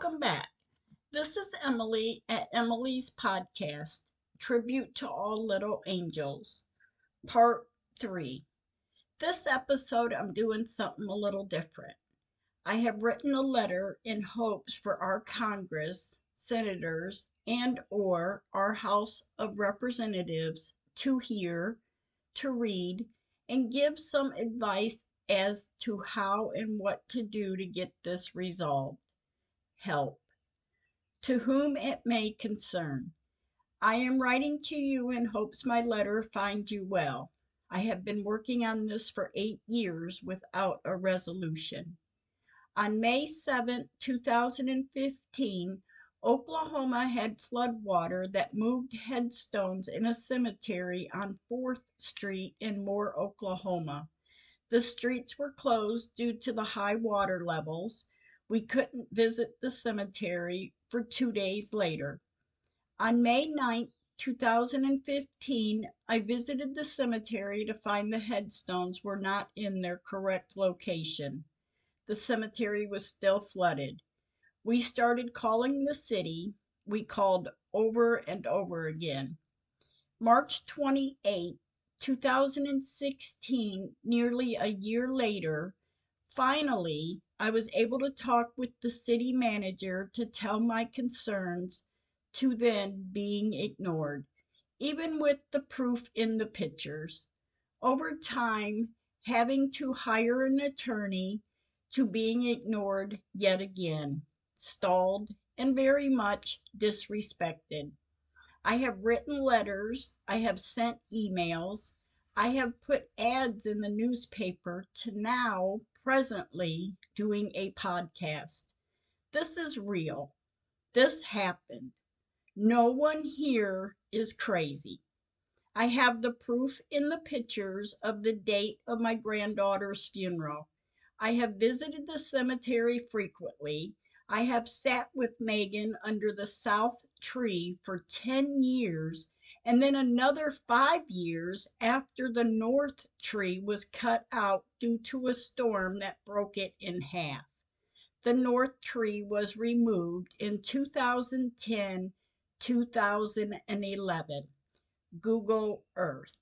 Welcome back. This is Emily at Emily's Podcast Tribute to All Little Angels, Part 3. This episode, I'm doing something a little different. I have written a letter in hopes for our Congress, senators, and or our House of Representatives to hear, to read, and give some advice as to how and what to do to get this resolved help. To whom it may concern. I am writing to you in hopes my letter finds you well. I have been working on this for eight years without a resolution. On May 7, 2015, Oklahoma had flood water that moved headstones in a cemetery on 4th Street in Moore, Oklahoma. The streets were closed due to the high water levels we couldn't visit the cemetery for two days later. On May 9, 2015, I visited the cemetery to find the headstones were not in their correct location. The cemetery was still flooded. We started calling the city. We called over and over again. March 28, 2016, nearly a year later, finally, I was able to talk with the city manager to tell my concerns to then being ignored, even with the proof in the pictures. Over time, having to hire an attorney to being ignored yet again, stalled, and very much disrespected. I have written letters, I have sent emails, I have put ads in the newspaper to now presently doing a podcast. This is real. This happened. No one here is crazy. I have the proof in the pictures of the date of my granddaughter's funeral. I have visited the cemetery frequently. I have sat with Megan under the south tree for 10 years and then another five years after the north tree was cut out due to a storm that broke it in half. The north tree was removed in 2010 2011. Google Earth.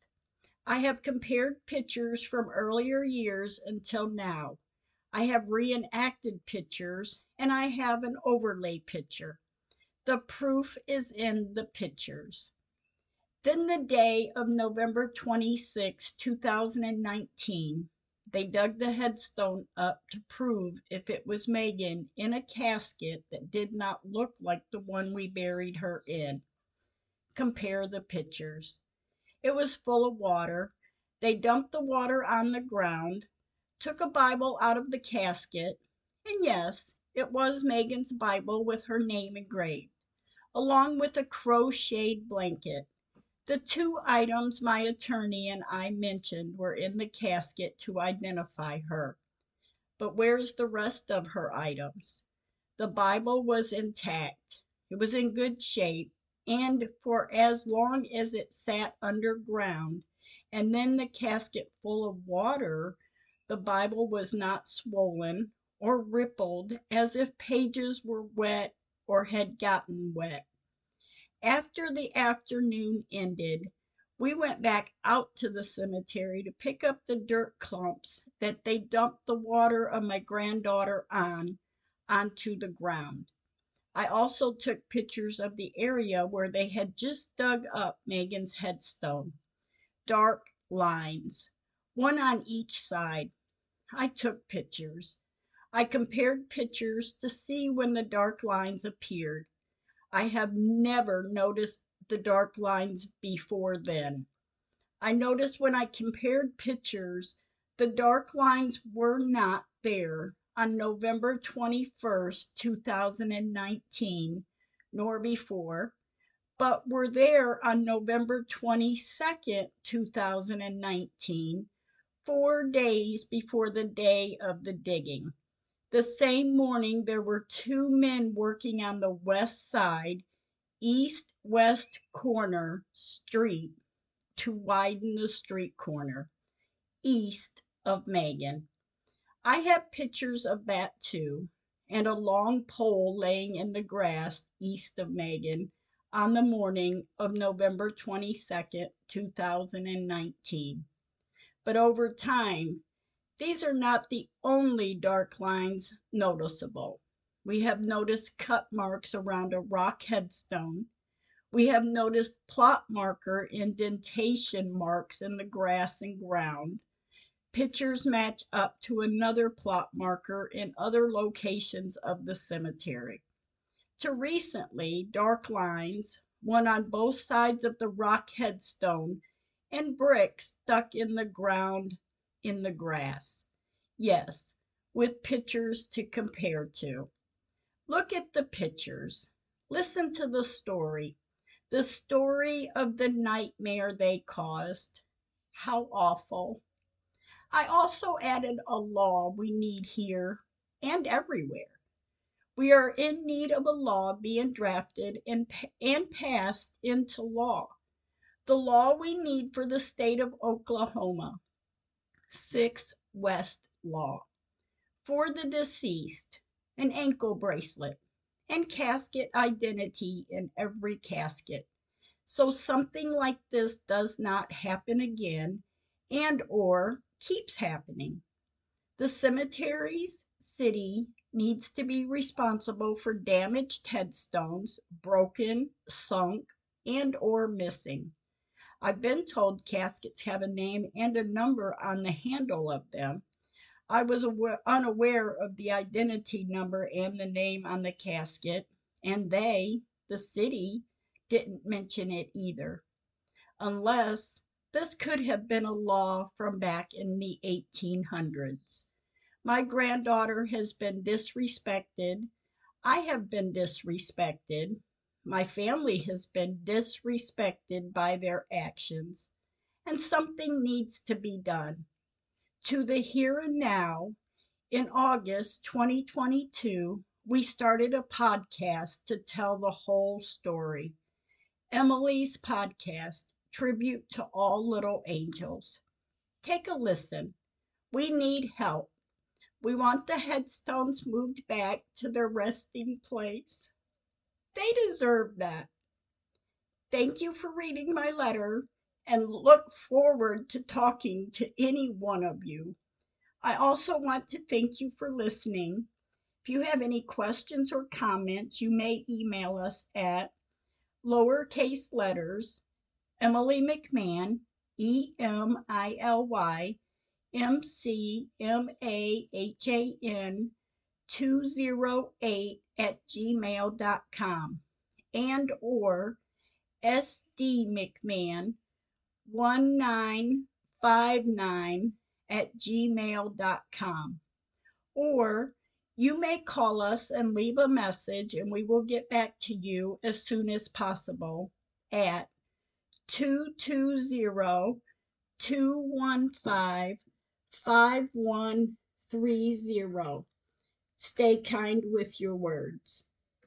I have compared pictures from earlier years until now. I have reenacted pictures and I have an overlay picture. The proof is in the pictures. Then the day of November 26, 2019, they dug the headstone up to prove if it was Megan in a casket that did not look like the one we buried her in. Compare the pictures. It was full of water. They dumped the water on the ground, took a Bible out of the casket, and yes, it was Megan's Bible with her name engraved, along with a crocheted blanket. The two items my attorney and I mentioned were in the casket to identify her. But where's the rest of her items? The Bible was intact. It was in good shape, and for as long as it sat underground, and then the casket full of water, the Bible was not swollen or rippled as if pages were wet or had gotten wet. After the afternoon ended, we went back out to the cemetery to pick up the dirt clumps that they dumped the water of my granddaughter on onto the ground. I also took pictures of the area where they had just dug up Megan's headstone. Dark lines, one on each side. I took pictures. I compared pictures to see when the dark lines appeared. I have never noticed the dark lines before then. I noticed when I compared pictures, the dark lines were not there on November 21st, 2019, nor before, but were there on November 22nd, 2019, four days before the day of the digging. The same morning, there were two men working on the west side, east west corner street to widen the street corner, east of Megan. I have pictures of that too, and a long pole laying in the grass east of Megan on the morning of November 22nd, 2019. But over time, these are not the only dark lines noticeable. We have noticed cut marks around a rock headstone. We have noticed plot marker indentation marks in the grass and ground. Pictures match up to another plot marker in other locations of the cemetery. To recently, dark lines, one on both sides of the rock headstone, and bricks stuck in the ground in the grass. Yes, with pictures to compare to. Look at the pictures. Listen to the story. The story of the nightmare they caused. How awful. I also added a law we need here and everywhere. We are in need of a law being drafted and, and passed into law. The law we need for the state of Oklahoma 6 West Law. For the deceased, an ankle bracelet and casket identity in every casket. So something like this does not happen again and or keeps happening. The cemeteries city needs to be responsible for damaged headstones, broken, sunk, and or missing. I've been told caskets have a name and a number on the handle of them. I was aware, unaware of the identity number and the name on the casket, and they, the city, didn't mention it either. Unless this could have been a law from back in the 1800s. My granddaughter has been disrespected. I have been disrespected. My family has been disrespected by their actions, and something needs to be done. To the here and now, in August 2022, we started a podcast to tell the whole story. Emily's podcast, Tribute to All Little Angels. Take a listen. We need help. We want the headstones moved back to their resting place. They deserve that. Thank you for reading my letter and look forward to talking to any one of you. I also want to thank you for listening. If you have any questions or comments, you may email us at lowercase letters Emily McMahan, E M I L Y M C M A H A N 208 at gmail.com and or sdmcmahan 1959 at gmail.com or you may call us and leave a message and we will get back to you as soon as possible at 220 215 5130 Stay kind with your words.